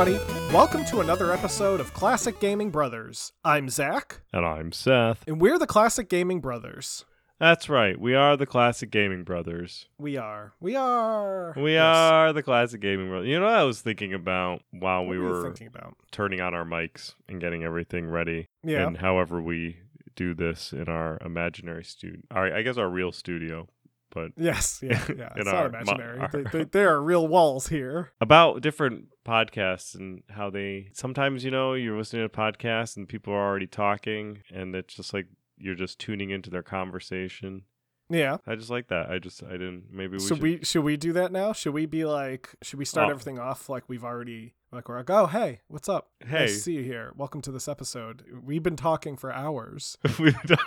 everybody. Welcome to another episode of Classic Gaming Brothers. I'm Zach, And I'm Seth. and we're the Classic Gaming Brothers. That's right. We are the Classic Gaming Brothers. We are. We are. We Yes. are the Classic Gaming Brothers. You know what I was thinking about while we were were thinking about? turning on our mics and getting everything ready? Yeah. And however we do this in our imaginary studio. All right, I guess our real studio. But yes. Yeah. Yeah. It's our- not imaginary. our- They- they- there are real walls here. about different podcasts and how they sometimes, you know, you're listening to podcasts and people are already talking and it's just like you're just tuning into their conversation. Yeah. I just like that. I just I didn't maybe we should should we should we do that now? Should we be like should we start Oh. everything off like we've already like we're like, oh hey, what's up? Hey. Nice to see you here. Welcome to this episode. We've been talking for hours. We've done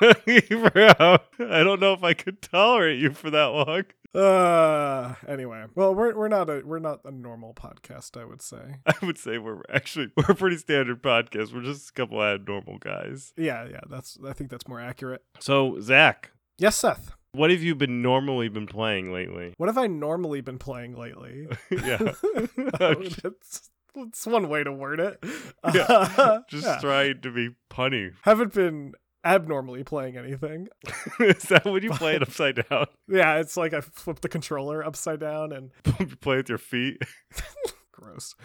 for how- I don't know if I could tolerate you for that long. Uh anyway. Well we're we're not a we're not a normal podcast, I would say. I would say we're actually we're a pretty standard podcast. We're just a couple of normal guys. Yeah, yeah, that's I think that's more accurate. So Zach, Yes, Seth. what have you been normally been playing lately? What have I normally been playing lately? yeah, Oh, that's, that's one way to word it. Yeah, Uh, just yeah. trying to be punny. haven't been abnormally playing anything. Is that when you play it upside down? Yeah, it's like I flip the controller upside down and play with your feet. gross.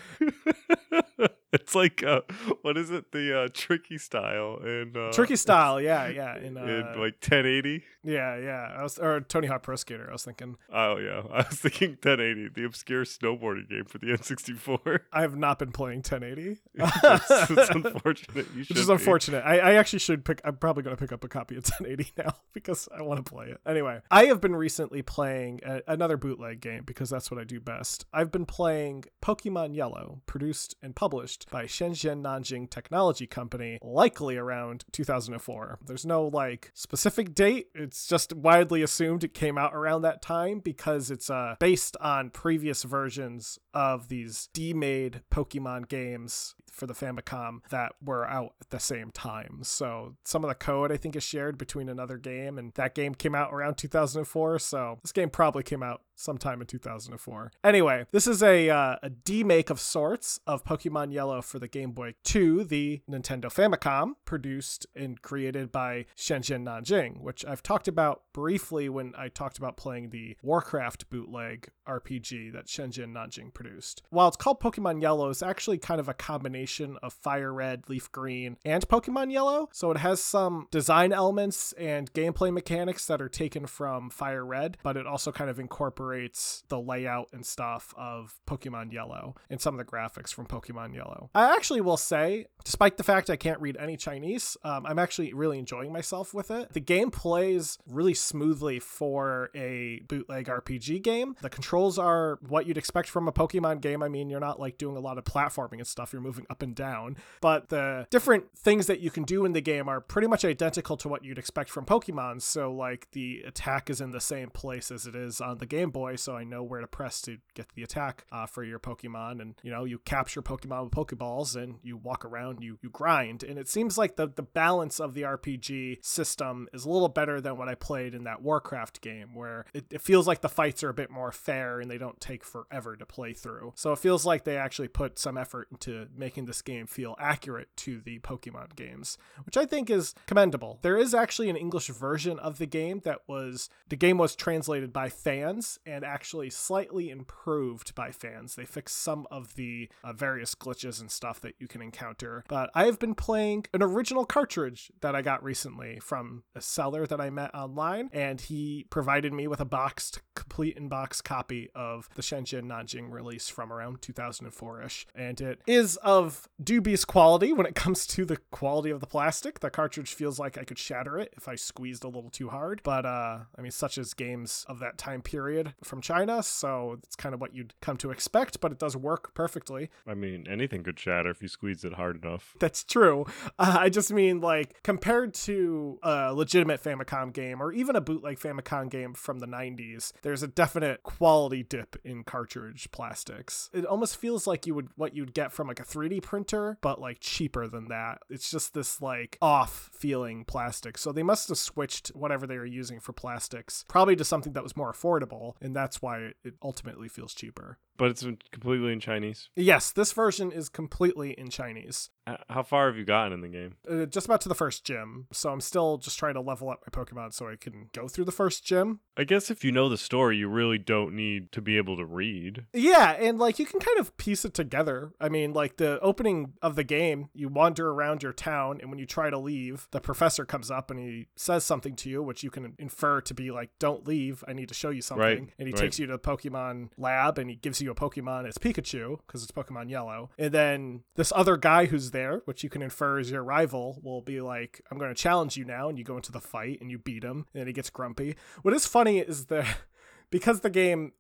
it's like uh, what is it? The uh, tricky style and uh, Tricky style, yeah, yeah. In, uh, in like 1080. yeah, yeah. I was or Tony Hawk Pro Skater. I was thinking Oh yeah, I was thinking 1080, the obscure snowboarding game for the N64. I have not been playing 1080. it's, it's unfortunate. You. Which is unfortunate. I, I actually should pick. I'm probably going to pick up a copy of 1080 now because I want to play it. Anyway, I have been recently playing a, another bootleg game because that's what I do best. I've been playing Pokemon Yellow, produced and published by Shenzhen Nanjing Technology Company, likely around 2004. There's no like specific date. It's just widely assumed it came out around that time because it's uh, based on previous versions of these D-made Pokemon games for the Famicom that were out at the same time. So some of the code I think is shared between another game, and that game came out around 2004. So this game probably came out sometime in 2004. Anyway, this is a uh, a demake of sorts of Pokemon Yellow for the Game Boy 2, the Nintendo Famicom, produced and created by Shenzhen Nanjing, which I've talked about briefly when I talked about playing the Warcraft bootleg RPG that Shenzhen Nanjing produced. While it's called Pokemon Yellow, it's actually kind of a combination of Fire Red, Leaf Green, and Pokemon Yellow. So it has some design elements and gameplay mechanics that are taken from Fire Red, but it also kind of incorporates the layout and stuff of Pokemon Yellow and some of the graphics from Pokemon Yellow. I actually will say, despite the fact I can't read any Chinese, um, I'm actually really enjoying myself with it. The game plays really smoothly for a bootleg RPG game. The controls are what you'd expect from a Pokemon game. I mean, you're not like doing a lot of platforming and stuff, you're moving up and down, but the different things that you can do in the game are pretty much identical to what you'd expect from Pokemon. So, like, the attack is in the same place as it is on the Game Boy, so I know where to press to get the attack uh, for your Pokemon. And, you know, you capture Pokemon with Pokeballs and you walk around, you, you grind. And it seems like the, the balance of the RPG system is a little better than what I played in that Warcraft game, where it, it feels like the fights are a bit more fair and they don't take forever to play through. So it feels like they actually put some effort into making this game feel accurate to the Pokemon games, which I think is commendable. There is actually an English version of the game that was the game was translated by fans and actually slightly improved by fans. They fixed some of the uh, various glitches and stuff that you can encounter. But I have been playing an original cartridge that I got recently from a seller that I met online, and he provided me with a boxed, complete in box copy of the Shenzhen Nanjing release from around 2004 ish. And it is of dubious quality when it comes to the quality of the plastic. The cartridge feels like I could shatter it if I squeezed a little too hard. But, uh, I mean, such as games of that time period from China, so it's kind of what you'd come to expect, but it does work perfectly. I mean, anything could shatter if you squeeze it hard enough. That's true. Uh, I just mean like compared to a legitimate Famicom game or even a bootleg Famicom game from the 90s, there's a definite quality dip in cartridge plastics. It almost feels like you would what you'd get from like a 3D printer, but like cheaper than that. It's just this like off feeling plastic. So they must have switched whatever they were using for plastics probably to something that was more affordable, and that's why it ultimately feels cheaper. But it's completely in Chinese. Yes, this version is completely in Chinese. How far have you gotten in the game? Uh, just about to the first gym, so I'm still just trying to level up my Pokemon so I can go through the first gym. I guess if you know the story, you really don't need to be able to read. Yeah, and like you can kind of piece it together. I mean, like the opening of the game, you wander around your town, and when you try to leave, the professor comes up and he says something to you, which you can infer to be like, "Don't leave. I need to show you something." Right, And he right. takes you to the Pokemon lab, and he gives you a Pokemon. It's Pikachu because it's Pokemon Yellow. And then this other guy who's there, which you can infer is your rival, will be like, "I'm going to challenge you now," and you go into the fight and you beat him, and then he gets grumpy. What is funny is that because the game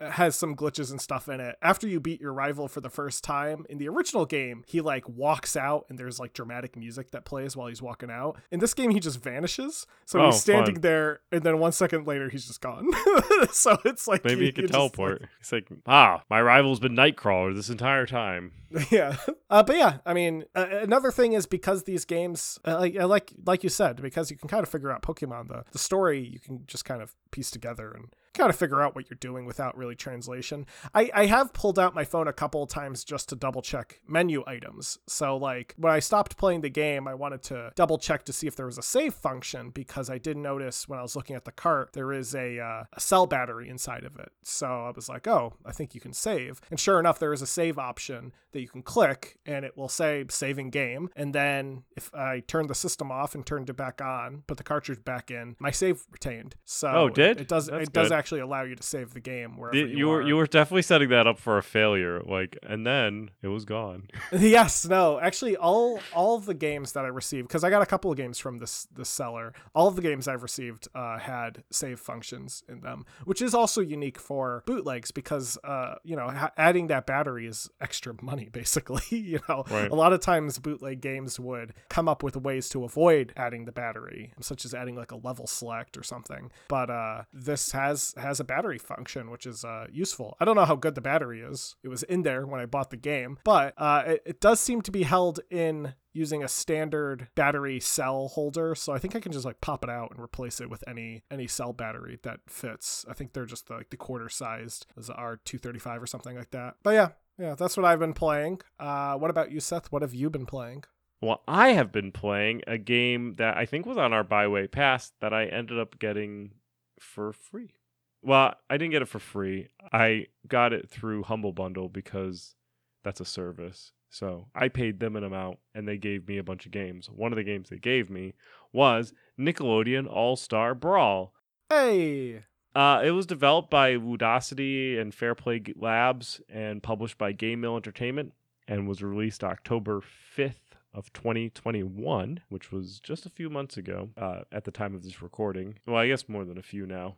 has some glitches and stuff in it. After you beat your rival for the first time in the original game, he like walks out and there's like dramatic music that plays while he's walking out. In this game, he just vanishes. So Oh, he's standing fun. there and then one second later, he's just gone. so it's like Maybe he could teleport. He's like, ah, my rival's been Nightcrawler this entire time. yeah uh, but yeah i mean uh, another thing is because these games uh, like uh, like like you said because you can kind of figure out pokemon the, the story you can just kind of piece together and kind of figure out what you're doing without really translation i i have pulled out my phone a couple of times just to double check menu items so like when i stopped playing the game i wanted to double check to see if there was a save function because i did notice when i was looking at the cart there is a, uh, a cell battery inside of it so i was like oh i think you can save and sure enough there is a save option that you can click and it will say saving game. And then if I turn the system off and turned it back on, put the cartridge back in, my save retained. So Oh, it did? it does That's it does good. Actually allow you to save the game wherever You, you, you were you were definitely setting that up for a failure. Like, and then it was gone. yes, no. Actually, all all of the games that I received, because I got a couple of games from this this seller, all of the games I've received uh, had save functions in them, which is also unique for bootlegs because uh, you know ha- adding that battery is extra money basically. you know, Right. a lot of times bootleg games would come up with ways to avoid adding the battery, such as adding like a level select or something. But uh, this has has a battery function, which is uh, useful. I don't know how good the battery is. It was in there when I bought the game, but uh, it, it does seem to be held in using a standard battery cell holder so i think i can just like pop it out and replace it with any any cell battery that fits i think they're just like the quarter sized as r235 or something like that but yeah yeah that's what i've been playing uh what about you seth what have you been playing Well, I have been playing a game that I think was on our Byway Pass that I ended up getting for free. Well, I didn't get it for free. I got it through Humble Bundle because that's a service. So I paid them an amount and they gave me a bunch of games. One of the games they gave me was Nickelodeon All Star Brawl. hey Uh, it was developed by Ludosity and Fairplay Labs and published by Game Mill Entertainment and was released October 5th of 2021, which was just a few months ago uh, at the time of this recording. Well, I guess more than a few now.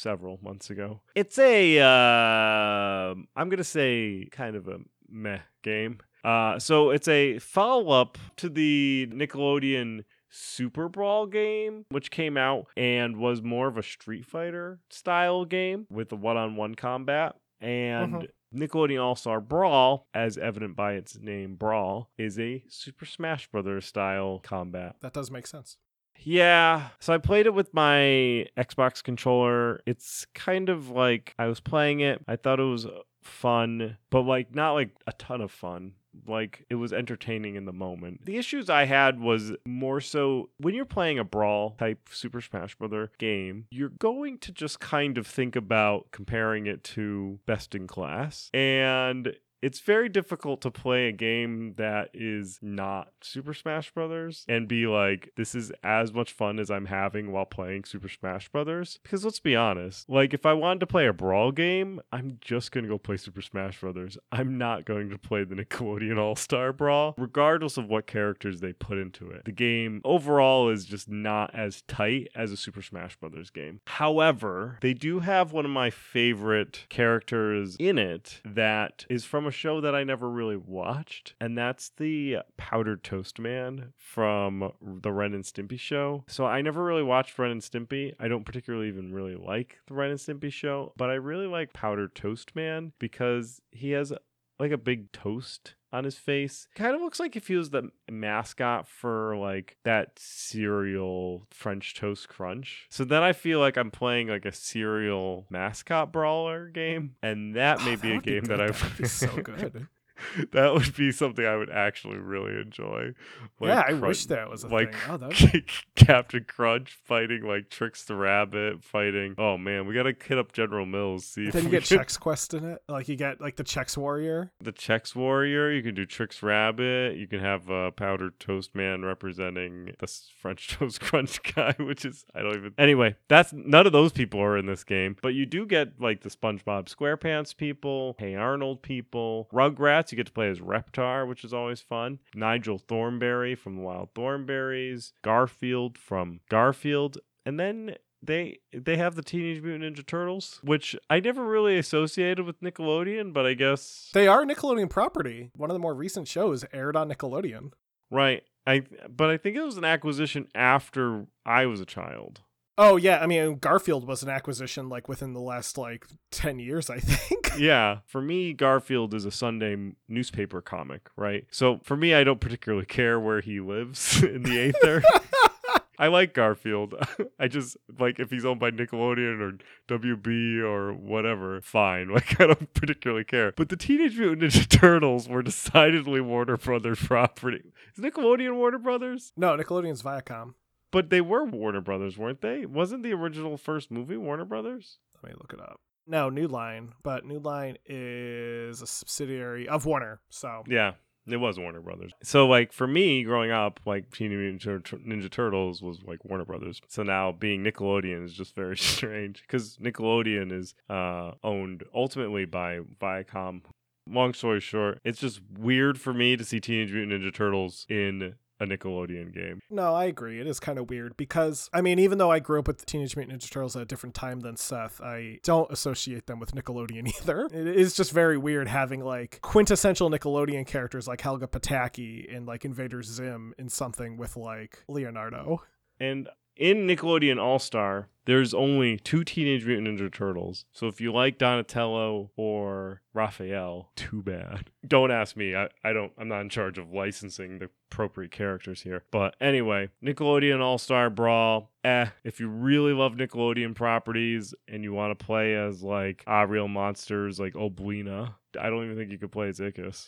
Several months ago. It's a, uh, I'm going to say kind of a meh game. Uh, so it's a follow up to the Nickelodeon Super Brawl game, which came out and was more of a Street Fighter style game with the one on one combat. And Mhm. Nickelodeon All Star Brawl, as evident by its name Brawl, is a Super Smash Brothers style combat. that does make sense Yeah. So I played it with my Xbox controller. It's kind of like I was playing it. I thought it was fun, but like not like a ton of fun. Like it was entertaining in the moment. The issues I had was more so when you're playing a brawl type Super Smash Brother game, you're going to just kind of think about comparing it to Best in Class. And it's very difficult to play a game that is not Super Smash Brothers and be like, this is as much fun as I'm having while playing Super Smash Brothers. Because let's be honest, like if I wanted to play a brawl game, I'm just gonna go play Super Smash Brothers. I'm not going to play the Nickelodeon All Star Brawl, regardless of what characters they put into it. The game overall is just not as tight as a Super Smash Brothers game. However, they do have one of my favorite characters in it that is from a show that I never really watched, and that's the Powdered Toast Man from the Ren and Stimpy show. So I never really watched Ren and Stimpy. I don't particularly even really like the Ren and Stimpy show, but I really like Powdered Toast Man because he has like a big toast on his face. Kind of looks like if he was the mascot for like that cereal French Toast Crunch. So then I feel like I'm playing like a cereal mascot brawler game, and that oh, may Oh, be a game good. that I That so good. that would be something I would actually really enjoy. yeah, I Crunch- wish that was a like thing. Oh, Captain Crunch fighting like Trix the Rabbit, fighting. Oh man, we gotta hit up General Mills. See if Then you get can- Chex Quest in it. Like you get like the Chex Warrior. the Chex Warrior. You can do Trix Rabbit. You can have uh, Powdered Toast Man representing the French Toast Crunch guy, which is I don't even. Anyway, that's none of those people are in this game, but you do get like the SpongeBob SquarePants people, Hey Arnold people, Rugrats. You get to play as Reptar, which is always fun. Nigel Thornberry from the Wild Thornberries, Garfield from Garfield, and then they they have the Teenage Mutant Ninja Turtles, which I never really associated with Nickelodeon, but I guess They are Nickelodeon property. One of the more recent shows aired on Nickelodeon. right. I but I think it was an acquisition after I was a child. Oh yeah, I mean Garfield was an acquisition like within the last like ten years, I think. yeah, for me, Garfield is a Sunday newspaper comic, right? So for me, I don't particularly care where he lives in the Aether. I like Garfield. I just like if he's owned by Nickelodeon or WB or whatever, fine. Like I don't particularly care. But the Teenage Mutant Ninja Turtles were decidedly Warner Brothers property. Is Nickelodeon Warner Brothers? no, Nickelodeon's Viacom. But they were Warner Brothers, weren't they? Wasn't the original first movie Warner Brothers? Let me look it up. No, New Line, but New Line is a subsidiary of Warner. So Yeah, it was Warner Brothers. So like for me growing up, like Teenage Mutant Tur- Tur- Ninja Turtles was like Warner Brothers. So now being Nickelodeon is just very strange because Nickelodeon is uh, owned ultimately by Viacom. Long story short, it's just weird for me to see Teenage Mutant Ninja Turtles in a Nickelodeon game. No, I agree. It is kind of weird because I mean, even though I grew up with the Teenage Mutant Ninja Turtles at a different time than Seth, I don't associate them with Nickelodeon either. It is just very weird having like quintessential Nickelodeon characters like Helga Pataki and like Invader Zim in something with like Leonardo. And in Nickelodeon All Star, there's only two Teenage Mutant Ninja Turtles. So if you like Donatello or Raphael, too bad. Don't ask me. I, I don't I'm not in charge of licensing the appropriate characters here. But anyway, Nickelodeon All Star Brawl. Eh, if you really love Nickelodeon properties and you want to play as like ah real monsters like Oblina. I don't even think you could play as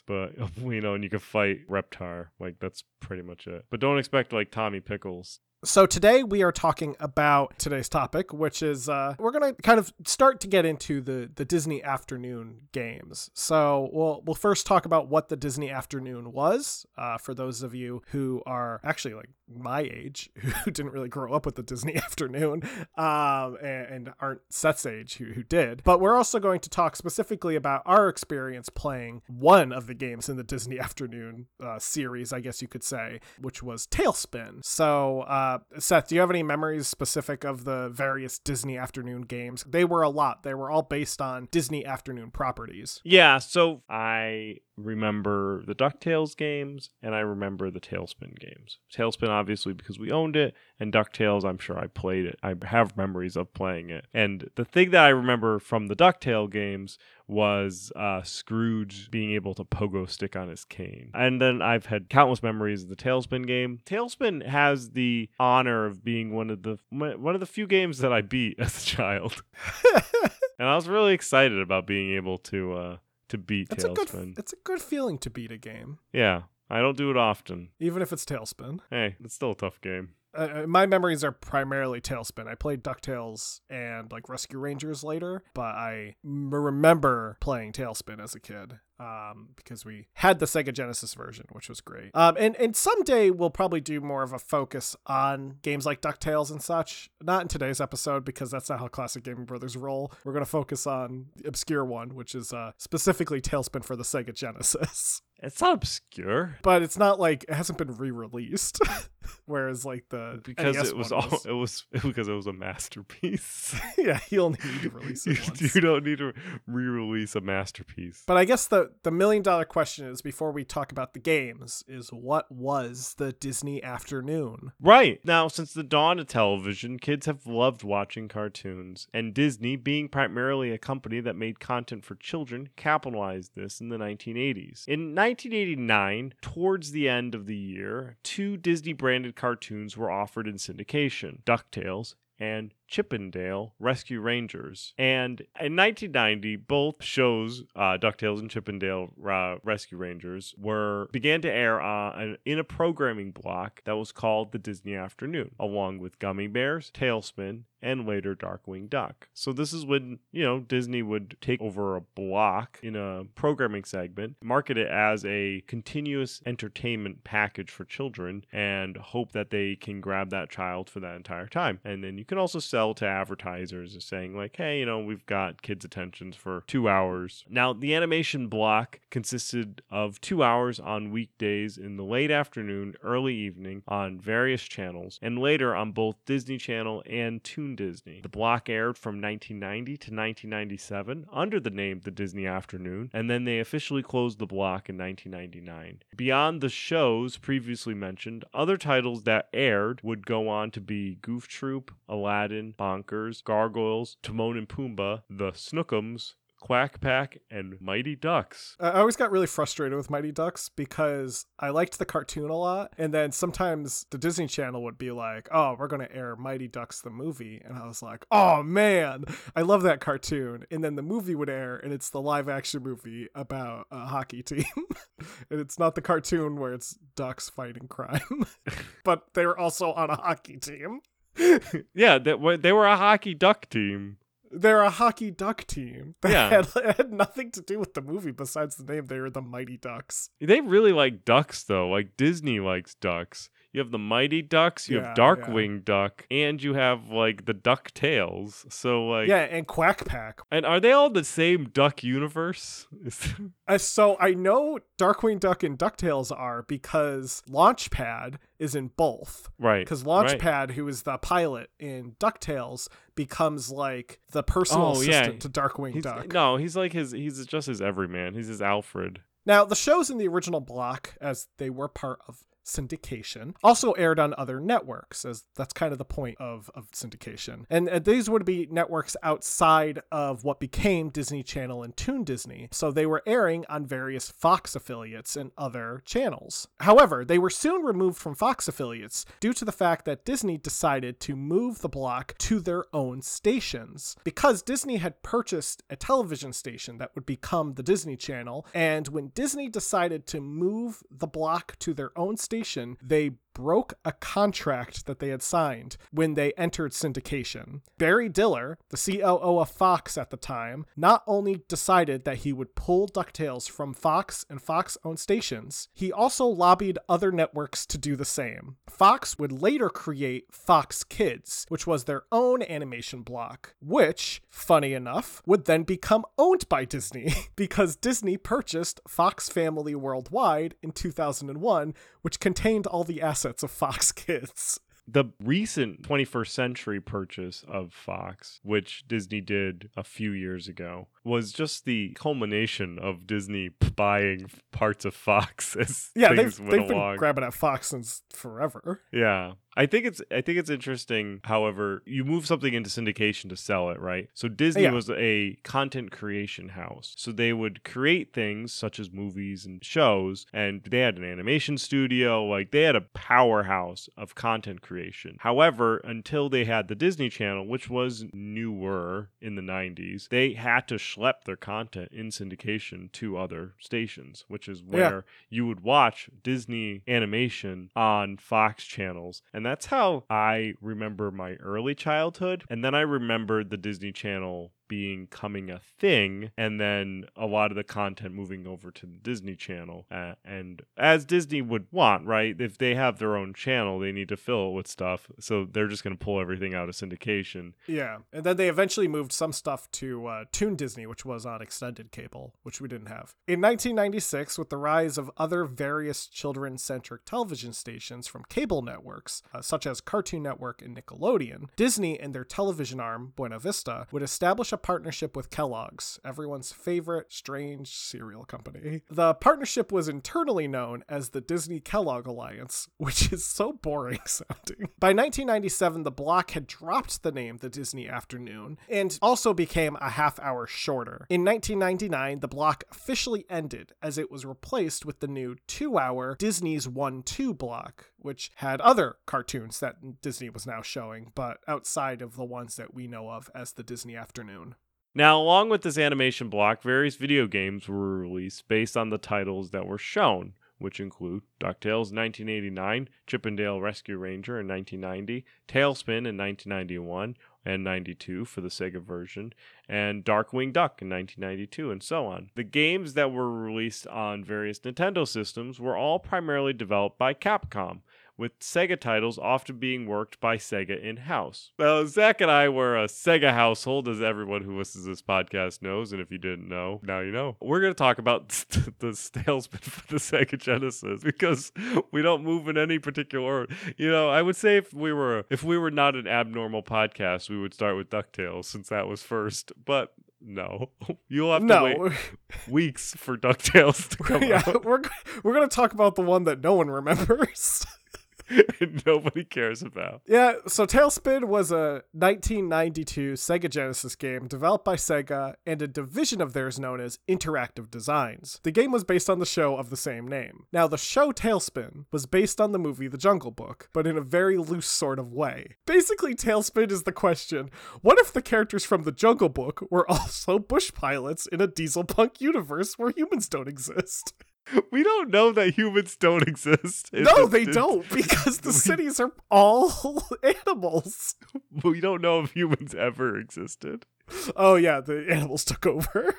but know, and you could fight Reptar. Like that's pretty much it. But don't expect like Tommy Pickles So today we are talking about today's topic, which is uh, we're gonna kind of start to get into the the Disney Afternoon games. So we'll we'll first talk about what the Disney Afternoon was uh, for those of you who are actually like my age who didn't really grow up with the Disney Afternoon um, and, and aren't Seth's age who who did. But we're also going to talk specifically about our experience playing one of the games in the Disney Afternoon uh, series, I guess you could say, which was Tailspin. So. Uh, Seth, do you have any memories specific of the various Disney afternoon games? They were a lot. They were all based on Disney afternoon properties. Yeah, so I remember the DuckTales games and I remember the Tailspin games. Tailspin, obviously, because we owned it, and DuckTales, I'm sure I played it. I have memories of playing it. And the thing that I remember from the DuckTale games was uh, Scrooge being able to pogo stick on his cane. And then I've had countless memories of the Tailspin game. Tailspin has the honor of being one of the one of the few games that I beat as a child. and I was really excited about being able to uh, to beat It's a good. It's a good feeling to beat a game, Yeah, I don't do it often. even if it's Tailspin. Hey, it's still a tough game. Uh, my memories are primarily Tailspin. I played Ducktales and like Rescue Rangers later, but I m- remember playing Tailspin as a kid um, because we had the Sega Genesis version, which was great. Um, and and someday we'll probably do more of a focus on games like Ducktales and such. Not in today's episode because that's not how Classic Gaming Brothers roll. We're gonna focus on the obscure one, which is uh, specifically Tailspin for the Sega Genesis. It's not obscure But it's not like it hasn't been re-released, whereas like the because NES it was all it was because it was a masterpiece. yeah, he'll need to release you, it once. you don't need to re-release a masterpiece. But I guess the the million dollar question is before we talk about the games is what was the Disney afternoon? Right. Now, since the dawn of television, kids have loved watching cartoons, and Disney, being primarily a company that made content for children, capitalized this in the 1980s. In 1989, towards the end of the year, two Disney branded cartoons were offered in syndication DuckTales and Chip 'n Dale Rescue Rangers. And in 1990, both shows, uh, DuckTales and Chip 'n Dale uh, Rescue Rangers, were began to air in a programming block that was called the Disney Afternoon, along with Gummi Bears, Tailspin, and later Darkwing Duck. So this is when, you know, Disney would take over a block in a programming segment, market it as a continuous entertainment package for children and hope that they can grab that child for that entire time. And then you can also sell sell to advertisers is saying like hey you know we've got kids attentions for two hours. Now the animation block consisted of two hours on weekdays in the late afternoon early evening on various channels and later on both disney channel and toon disney. The block aired from 1990 to 1997 under the name the disney afternoon and then they officially closed the block in 1999 beyond the shows previously mentioned other titles that aired would go on to be goof troop aladdin Bonkers, Gargoyles, Timon and Pumbaa, The Snookums, Quack Pack, and Mighty Ducks. I always got really frustrated with Mighty Ducks because I liked the cartoon a lot, and then sometimes the Disney Channel would be like, "Oh, we're going to air Mighty Ducks the movie," and I was like, "Oh man, I love that cartoon." And then the movie would air, and it's the live action movie about a hockey team, and it's not the cartoon where it's ducks fighting crime, but they're also on a hockey team. yeah, they, they were a hockey duck team. They're a hockey duck team. They Yeah. had, had nothing to do with the movie besides the name. They were the Mighty Ducks. They really like ducks, though. Like Disney likes ducks. You have the Mighty Ducks, you have Yeah, Darkwing Duck, and you have like the Duck Tails. So like, Yeah, and Quack Pack. and are they all the same duck universe? Uh, so I know Darkwing Duck and DuckTales are because Launchpad is in both. right? Because right. Launchpad, who is the pilot in DuckTales, becomes like the personal Oh, yeah. assistant to Darkwing He's, Duck. no, he's like his. He's just his everyman. He's his Alfred. Now, the shows in the original block, as they were part of syndication, also aired on other networks, as that's kind of the point of, of syndication. And uh, these would be networks outside of what became Disney Channel and Toon Disney, so they were airing on various Fox affiliates and other channels. However, they were soon removed from Fox affiliates due to the fact that Disney decided to move the block to their own stations. Because Disney had purchased a television station that would become the Disney Channel, and when Disney decided to move the block to their own station, they broke a contract that they had signed when they entered syndication. Barry Diller, the COO of Fox at the time, not only decided that he would pull DuckTales from Fox and Fox owned stations, he also lobbied other networks to do the same. Fox would later create Fox Kids, which was their own animation block, which, funny enough, would then become owned by Disney because Disney purchased Fox Family Worldwide in 2001, which contained all the assets of Fox Kids. the recent 21st century purchase of Fox, which Disney did a few years ago, was just the culmination of Disney buying parts of Fox as Yeah, they've, went they've been grabbing at Fox since forever. yeah. I think it's I think it's interesting. However, you move something into syndication to sell it, right? So Disney Yeah. was a content creation house. So they would create things such as movies and shows, and they had an animation studio. Like they had a powerhouse of content creation. However, until they had the Disney Channel, which was newer in the 90s, they had to schlep their content in syndication to other stations, which is Yeah. where you would watch Disney animation on Fox channels. And that's how I remember my early childhood. And then I remembered the Disney Channel being coming a thing and then a lot of the content moving over to the Disney Channel uh, and as Disney would want right if they have their own channel they need to fill it with stuff so they're just going to pull everything out of syndication Yeah, and then they eventually moved some stuff to uh, Toon Disney, which was on extended cable, which we didn't have. In 1996, with the rise of other various children-centric television stations from cable networks, uh, such as Cartoon Network and Nickelodeon, Disney and their television arm, Buena Vista, would establish a partnership with Kellogg's, everyone's favorite strange cereal company. The partnership was internally known as the Disney Kellogg Alliance, which is so boring sounding. By 1997, the block had dropped the name the Disney Afternoon and also became a half hour shorter. In 1999, the block officially ended as it was replaced with the new two hour Disney's 1 2 block, which had other cartoons that Disney was now showing, but outside of the ones that we know of as the Disney Afternoon. Now, along with this animation block, various video games were released based on the titles that were shown, which include DuckTales 1989, Chip 'n Dale Rescue Ranger in 1990, Tailspin in 1991 and 92 for the Sega version, and Darkwing Duck in 1992, and so on. The games that were released on various Nintendo systems were all primarily developed by Capcom, with Sega titles often being worked by Sega in house. Well, Zach and I were a Sega household, as everyone who listens to this podcast knows, and if you didn't know, now you know. We're going to talk about the Tailspin for the Sega Genesis because we don't move in any particular order. You know, I would say if we were if we were not an abnormal podcast, we would start with DuckTales since that was first. But no, you'll have to wait weeks for DuckTales to come yeah, out. we're we're gonna talk about the one that no one remembers. nobody cares about. yeah, so Tailspin was a 1992 Sega Genesis game developed by Sega and a division of theirs known as Interactive Designs. The game was based on the show of the same name. Now, the show Tailspin was based on the movie The Jungle Book, but in a very loose sort of way. Basically, Tailspin is the question what if the characters from The Jungle Book were also bush pilots in a diesel punk universe where humans don't exist? We don't know that humans don't exist. No, they don't, because the cities are all animals. We don't know if humans ever existed. Oh, yeah, the animals took over.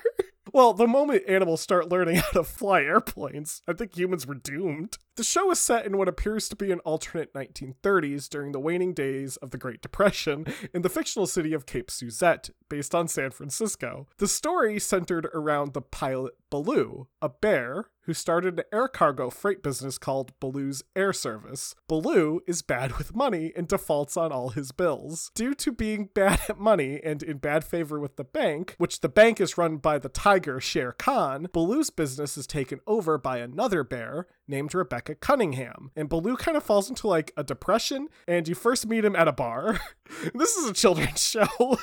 well, the moment animals start learning how to fly airplanes, I think humans were doomed. The show is set in what appears to be an alternate 1930s during the waning days of the Great Depression in the fictional city of Cape Suzette, based on San Francisco. The story centered around the pilot Baloo, a bear who started an air cargo freight business called Baloo's Air Service. Baloo is bad with money and defaults on all his bills. Due to being bad at money and in bad favor with the bank, which the bank is run by the tiger Shere Khan, Baloo's business is taken over by another bear named Rebecca Cunningham. And Baloo kind of falls into like a depression, and you first meet him at a bar. this is a children's show.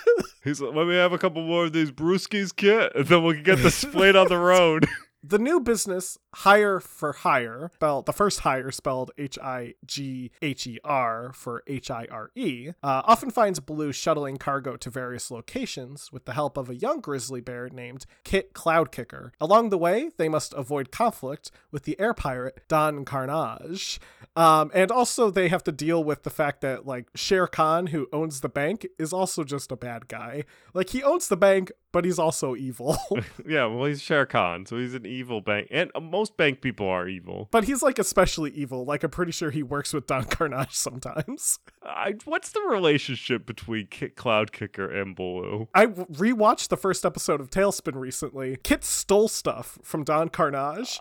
He's like, let me have a couple more of these brewskis, kit, and then we can get the split on the road. The new business, Higher for Hire, spelled the first hire spelled H I G H E R for H I R E, uh, often finds Baloo shuttling cargo to various locations with the help of a young grizzly bear named Kit Cloudkicker. Along the way, they must avoid conflict with the air pirate Don Carnage, um, and also they have to deal with the fact that like Shere Khan, who owns the bank, is also just a bad guy. Like he owns the bank, but he's also evil. yeah, well, he's Shere Khan, so he's an evil bank. And uh, most bank people are evil. But he's like especially evil. Like I'm pretty sure he works with Don Carnage sometimes. I, what's the relationship between Kit Cloud Kicker and Baloo? I rewatched the first episode of Tailspin recently. Kit stole stuff from Don Carnage,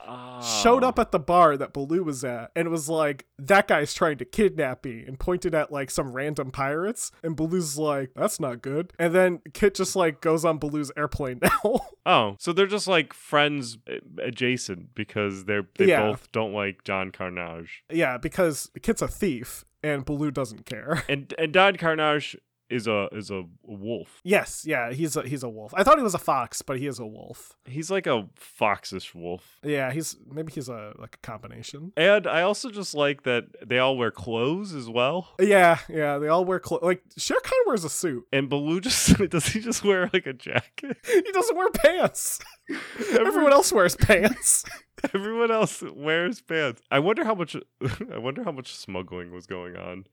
showed up at the bar that Baloo was at, and was like, "That guy's trying to kidnap me," and pointed at like some random pirates. And Baloo's like, "That's not good." And then Kit just like goes on Baloo's airplane now. Oh, so they're just like friends uh, adjacent because they're they Yeah. both don't like Don Carnage. yeah, because Kit's a thief, and Baloo doesn't care. And and Don Carnage is a is a wolf. Yes, yeah, he's a he's a wolf. I thought he was a fox, but he is a wolf. He's like a foxish wolf. Yeah, he's maybe he's a like a combination. And I also just like that they all wear clothes as well. Yeah, yeah, they all wear clothes. Like Shere Khan wears a suit. And Baloo just does he just wear like a jacket? He doesn't wear pants. Everyone else wears pants. Everyone else wears pants. I wonder how much I wonder how much smuggling was going on.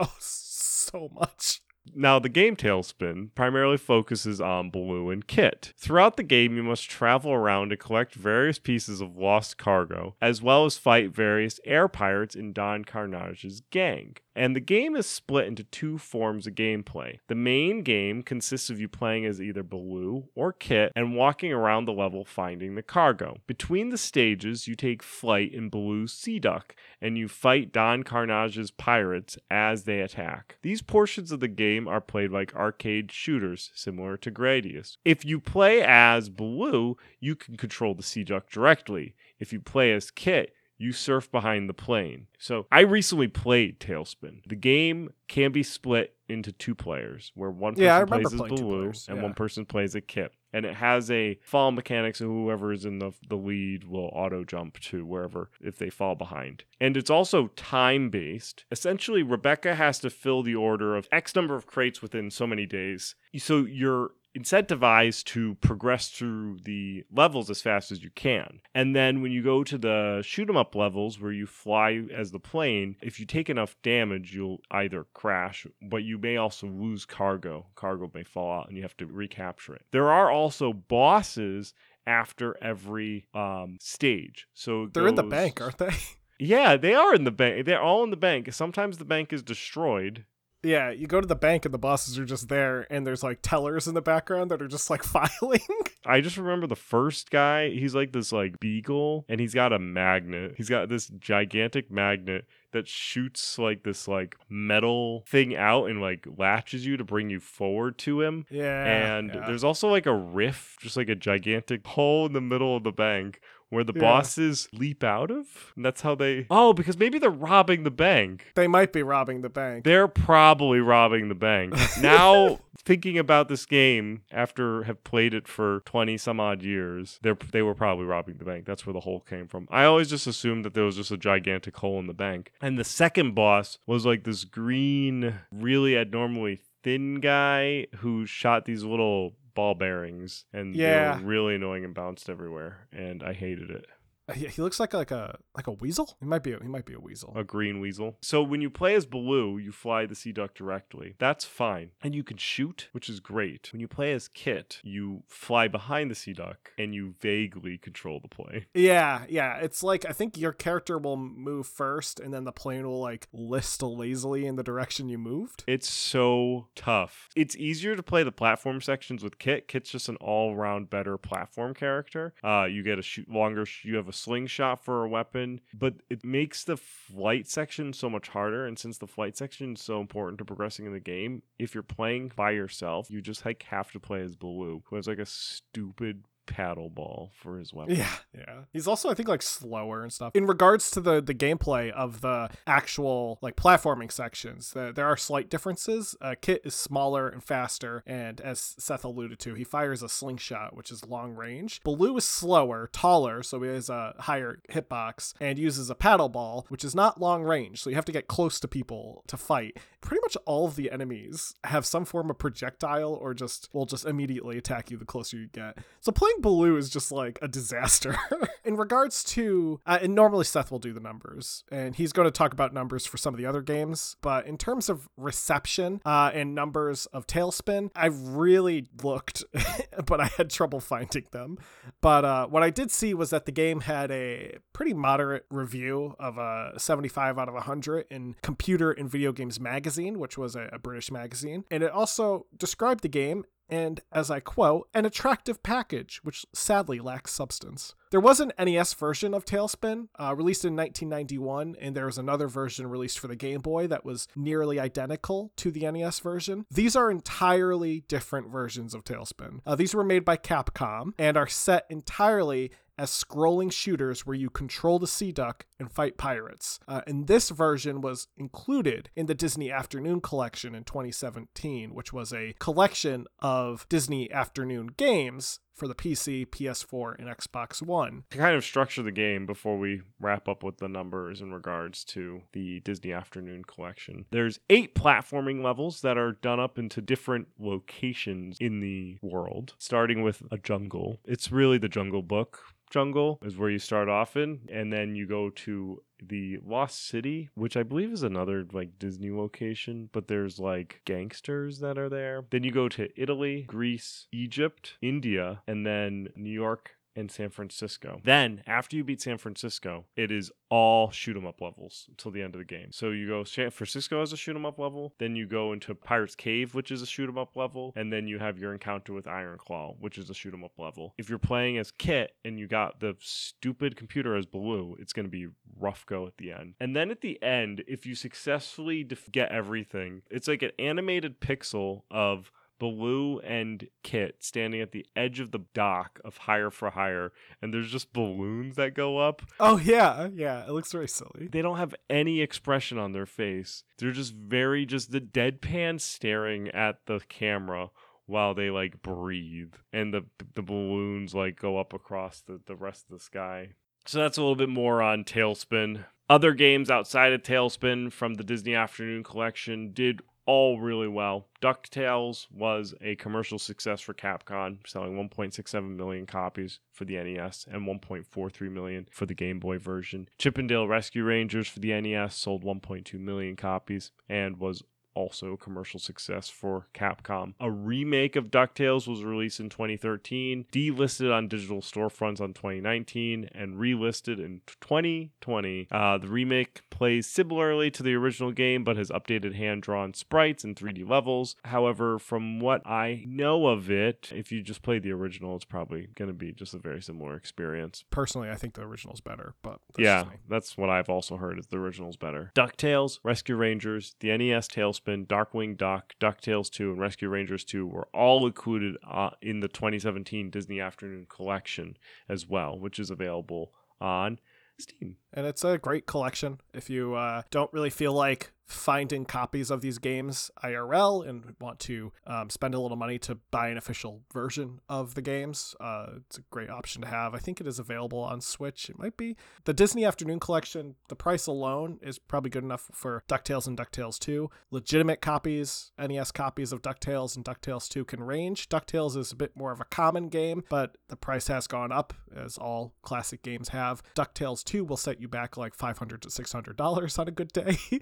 oh, so much. Now, the game Tailspin primarily focuses on Baloo and Kit. Throughout the game, you must travel around and collect various pieces of lost cargo, as well as fight various air pirates in Don Carnage's gang. And the game is split into two forms of gameplay. The main game consists of you playing as either Baloo or Kit and walking around the level finding the cargo. Between the stages, you take flight in Baloo's Sea Duck and you fight Don Carnage's pirates as they attack. These portions of the game are played like arcade shooters, similar to Gradius. If you play as Baloo, you can control the Sea Duck directly. If you play as Kit, you surf behind the plane. So I recently played Tailspin. The game can be split into two players, where one person Yeah, plays as Baloo and yeah. one person plays a Kit. And it has a fall mechanic, so whoever is in the the lead will auto jump to wherever if they fall behind. And it's also time based. Essentially, Rebecca has to fill the order of X number of crates within so many days. So you're incentivized to progress through the levels as fast as you can. And then when you go to the shoot 'em up levels where you fly as the plane, if you take enough damage, you'll either crash, but you may also lose cargo. Cargo may fall out and you have to recapture it. There are also bosses after every um, stage. So They're in the bank, aren't they? Yeah, they are in the bank. They're all in the bank. Sometimes the bank is destroyed. Yeah, you go to the bank and the bosses are just there, and there's like tellers in the background that are just like filing. I just remember the first guy. He's like this like beagle, and he's got a magnet. He's got this gigantic magnet that shoots like this like metal thing out and like latches you to bring you forward to him. yeah. and yeah. there's also like a riff, just like a gigantic hole in the middle of the bank where the Yeah. bosses leap out of. And that's how they. Oh, because maybe they're robbing the bank. they might be robbing the bank. They're probably robbing the bank. Now, thinking about this game after have played it for 20 some odd years, they they were probably robbing the bank. That's where the hole came from. I always just assumed that there was just a gigantic hole in the bank. And the second boss was like this green, really abnormally thin guy who shot these little ball bearings and Yeah. they were really annoying and bounced everywhere and I hated it. He, he looks like like a like a weasel. He might be. A, he might be a weasel. a green weasel. So when you play as Baloo, you fly the Sea Duck directly. That's fine. And you can shoot, which is great. When you play as Kit, you fly behind the Sea Duck and you vaguely control the play. Yeah, yeah. It's like I think your character will move first, and then the plane will like list lazily in the direction you moved. It's so tough. It's easier to play the platform sections with Kit. Kit's just an all round better platform character. Uh, you get a shoot longer. You have a slingshot for a weapon, but it makes the flight section so much harder. And since the flight section is so important to progressing in the game, if you're playing by yourself, you just like have to play as Baloo, who has like a stupid paddle ball for his weapon. Yeah, yeah. He's also I think like slower and stuff. In regards to the the gameplay of the actual like platforming sections, the, there are slight differences. Uh, Kit is smaller and faster, and as Seth alluded to, he fires a slingshot, which is long range. Baloo is slower, taller, so he has a higher hitbox, and uses a paddle ball, which is not long range, so you have to get close to people to fight. Pretty much all of the enemies have some form of projectile or just will just immediately attack you the closer you get. So playing Baloo is just like a disaster. In regards to, uh, and normally Seth will do the numbers, and he's going to talk about numbers for some of the other games. But in terms of reception uh, and numbers of Tailspin, I really looked, but I had trouble finding them. But uh, what I did see was that the game had a pretty moderate review of a 75 out of 100 in Computer and Video Games Magazine, which was a, a British magazine. And it also described the game and, as I quote, an attractive package, which sadly lacks substance. There was an NES version of Tailspin uh, released in 1991, and there was another version released for the Game Boy that was nearly identical to the NES version. These are entirely different versions of Tailspin. Uh, these were made by Capcom and are set entirely as scrolling shooters where you control the Sea Duck and fight pirates. Uh, and this version was included in the Disney Afternoon Collection in 2017, which was a collection of Disney Afternoon games for the PC, PS4, and Xbox One. To kind of structure the game before we wrap up with the numbers in regards to the Disney Afternoon collection. There's eight platforming levels that are done up into different locations in the world, starting with a jungle. It's really the Jungle Book. Jungle is where you start off in, and then you go to the Lost City, which I believe is another like Disney location, but there's like gangsters that are there. Then you go to Italy, Greece, Egypt, India, and then New York, and San Francisco. Then, after you beat San Francisco, it is all shoot 'em up levels until the end of the game. So you go San Francisco as a shoot 'em up level, then you go into Pirates Cave, which is a shoot 'em up level, and then you have your encounter with Iron Claw, which is a shoot 'em up level. If you're playing as Kit and you got the stupid computer as Baloo, it's going to be rough go at the end. And then at the end, if you successfully def- get everything, it's like an animated pixel of Baloo and Kit standing at the edge of the dock of Higher for Hire, and there's just balloons that go up. Oh yeah, yeah. It looks very silly. They don't have any expression on their face. They're just very just the deadpan staring at the camera while they like breathe and the the balloons like go up across the, the rest of the sky. So that's a little bit more on TaleSpin. Other games outside of TaleSpin from the Disney Afternoon collection did all really well. DuckTales was a commercial success for Capcom, selling 1.67 million copies for the NES and 1.43 million for the Game Boy version. Chip 'n Dale Rescue Rangers for the NES sold 1.2 million copies and was also a commercial success for Capcom. A remake of DuckTales was released in 2013, delisted on digital storefronts on 2019, and relisted in 2020. Uh, the remake plays similarly to the original game, but has updated hand drawn sprites and 3D levels. However, from what I know of it, if you just play the original, it's probably going to be just a very similar experience. Personally, I think the original's better, but that's yeah, that's what I've also heard is the original's better. DuckTales, Rescue Rangers, the NES Darkwing Duck, DuckTales 2, and Rescue Rangers 2 were all included uh, in the 2017 Disney Afternoon Collection as well, which is available on Steam. and it's a great collection. If you uh, don't really feel like finding copies of these games IRL and want to um, spend a little money to buy an official version of the games, uh, it's a great option to have. I think it is available on Switch. It might be the Disney Afternoon Collection. The price alone is probably good enough for Ducktales and Ducktales 2. Legitimate copies, NES copies of Ducktales and Ducktales 2 can range. Ducktales is a bit more of a common game, but the price has gone up as all classic games have. Ducktales 2 will set you back like 500 to 600 dollars on a good day.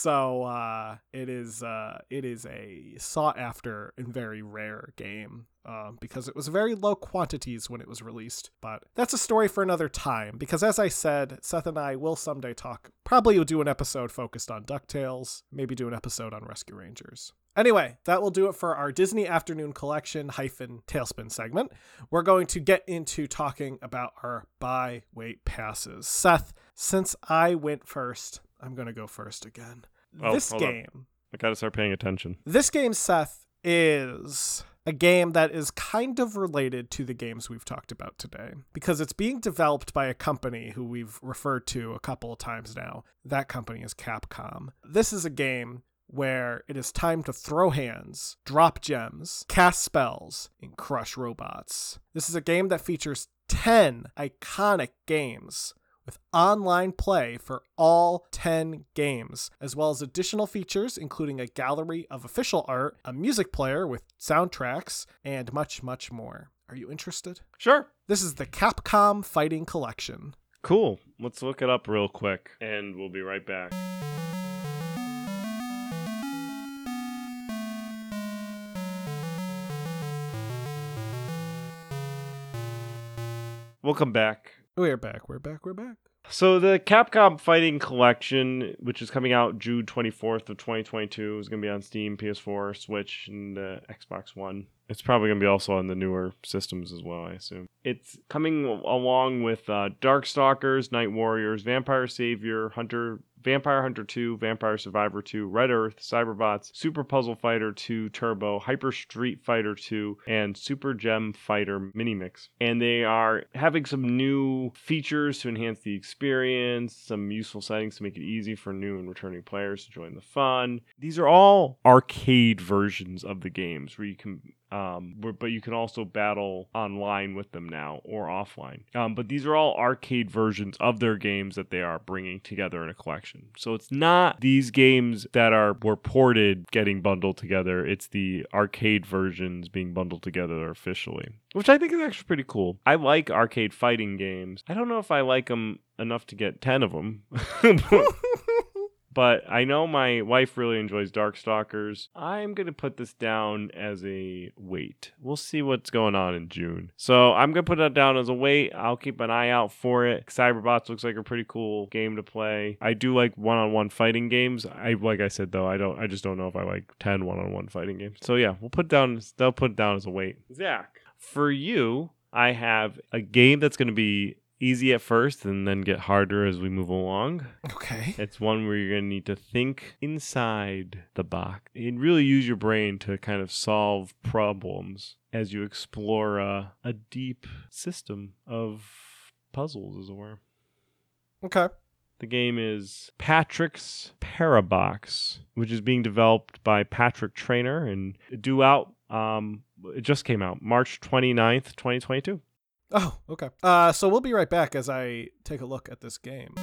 so uh, it is uh, it is a sought after and very rare game um, because it was very low quantities when it was released. But that's a story for another time because, as I said, Seth and I will someday talk. Probably will do an episode focused on DuckTales, maybe do an episode on Rescue Rangers. Anyway, that will do it for our Disney Afternoon Collection hyphen TaleSpin segment. We're going to get into talking about our buy wait passes. Seth, since I went first, I'm going to go first again. Oh, this hold on. game I gotta start paying attention. this game, Seth, is a game that is kind of related to the games we've talked about today because it's being developed by a company who we've referred to a couple of times now. That company is Capcom. This is a game where it is time to throw hands, drop gems, cast spells, and crush robots. This is a game that features 10 iconic games with online play for all 10 games, as well as additional features including a gallery of official art, a music player with soundtracks, and much, much more. Are you interested? Sure. This is the Capcom Fighting Collection. Cool. Let's look it up real quick and we'll be right back. Welcome back. We're back, we're back, we're back. So the Capcom Fighting Collection, which is coming out June 24th of 2022, is going to be on Steam, PS4, Switch, and uh, Xbox One. It's probably going to be also on the newer systems as well, I assume. It's coming along with uh, Darkstalkers, Night Warriors, Vampire Savior, Hunter, Vampire Hunter 2, Vampire Savior 2, Red Earth, Cyberbots, Super Puzzle Fighter 2 Turbo, Hyper Street Fighter 2, and Super Gem Fighter Mini Mix. And they are having some new features to enhance the experience, some useful settings to make it easy for new and returning players to join the fun. These are all arcade versions of the games where you can um, but you can also battle online with them now or offline. Um, but these are all arcade versions of their games that they are bringing together in a collection. So it's not these games that are were ported getting bundled together. It's the arcade versions being bundled together officially, which I think is actually pretty cool. I like arcade fighting games. I don't know if I like them enough to get ten of them. but I know my wife really enjoys Darkstalkers. I'm going to put this down as a wait. We'll see what's going on in June. So I'm going to put that down as a wait. I'll keep an eye out for it. Cyberbots looks like a pretty cool game to play. I do like one-on-one fighting games. I like I said though, I don't I just don't know if I like 10 one-on-one fighting games. So yeah, we'll put down they'll put it down as a wait. Zach, for you, I have a game that's going to be easy at first and then get harder as we move along. Okay. It's one where you're going to need to think inside the box and really use your brain to kind of solve problems as you explore a, a deep system of puzzles, as it were. Okay. The game is Patrick's Parabox, which is being developed by Patrick Traynor and due out. Um, it just came out March 29th, 2022. Oh, okay. Uh, so we'll be right back as I take a look at this game.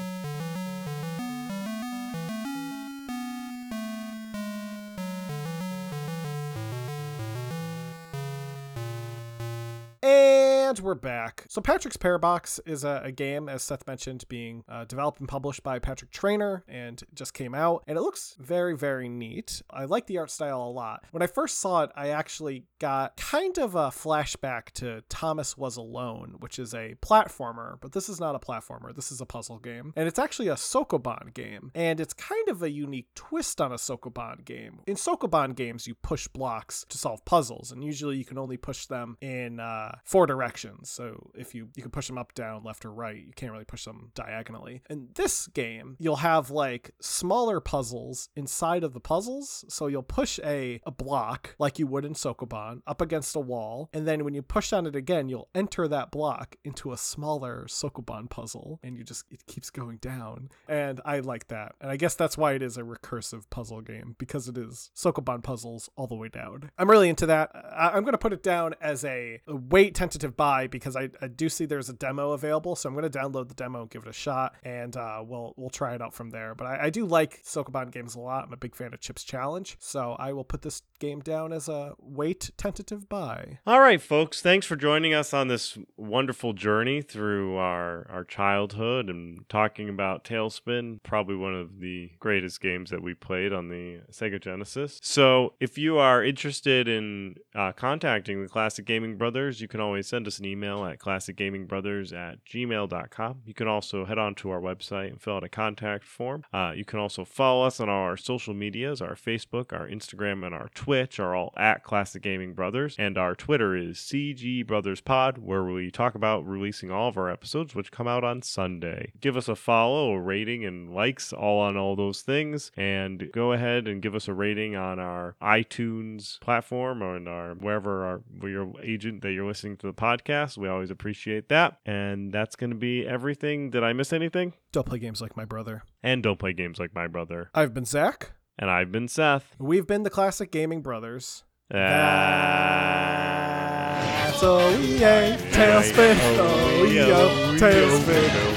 And we're back. So, Patrick's Parabox is a, a game, as Seth mentioned, being uh, developed and published by Patrick Traynor and just came out. And it looks very, very neat. I like the art style a lot. When I first saw it, I actually got kind of a flashback to Thomas Was Alone, which is a platformer, but this is not a platformer. This is a puzzle game. And it's actually a Sokoban game. And it's kind of a unique twist on a Sokoban game. In Sokoban games, you push blocks to solve puzzles, and usually you can only push them in uh, four directions. So if you you can push them up, down, left, or right, you can't really push them diagonally. In this game, you'll have like smaller puzzles inside of the puzzles. So you'll push a a block like you would in Sokoban up against a wall, and then when you push on it again, you'll enter that block into a smaller Sokoban puzzle, and you just it keeps going down. And I like that, and I guess that's why it is a recursive puzzle game because it is Sokoban puzzles all the way down. I'm really into that. I- I'm gonna put it down as a, a wait tentative buy because I, I do see there's a demo available, so I'm gonna download the demo and give it a shot, and uh, we'll we'll try it out from there. But I, I do like Sokoban games a lot. I'm a big fan of Chip's Challenge, so I will put this game down as a wait tentative buy. All right, folks. Thanks for joining us on this wonderful journey through our, our childhood and talking about TaleSpin, probably one of the greatest games that we played on the Sega Genesis. So, if you are interested in uh, contacting the Classic Gaming Brothers, you can always send us an email at classicgamingbrothers at gmail.com. You can also head on to our website and fill out a contact form. Uh, you can also follow us on our social medias. Our Facebook, our Instagram, and our Twitch are all at Classic Gaming Brothers. And our Twitter is CG Brothers Pod, where we talk about releasing all of our episodes, which come out on Sunday. Give us a follow, a rating, and likes all on all those things. And go ahead and give us a rating on our iTunes platform or in our wherever our your agent that you're listening to the podcast. We always appreciate that. And that's going to be everything. Did I miss anything? Don't play games like my brother. And don't play games like my brother. I've been Zach. And I've been Seth. We've been the Classic Gaming Brothers. That's all we ain't. TaleSpin. Oh, we. TaleSpin.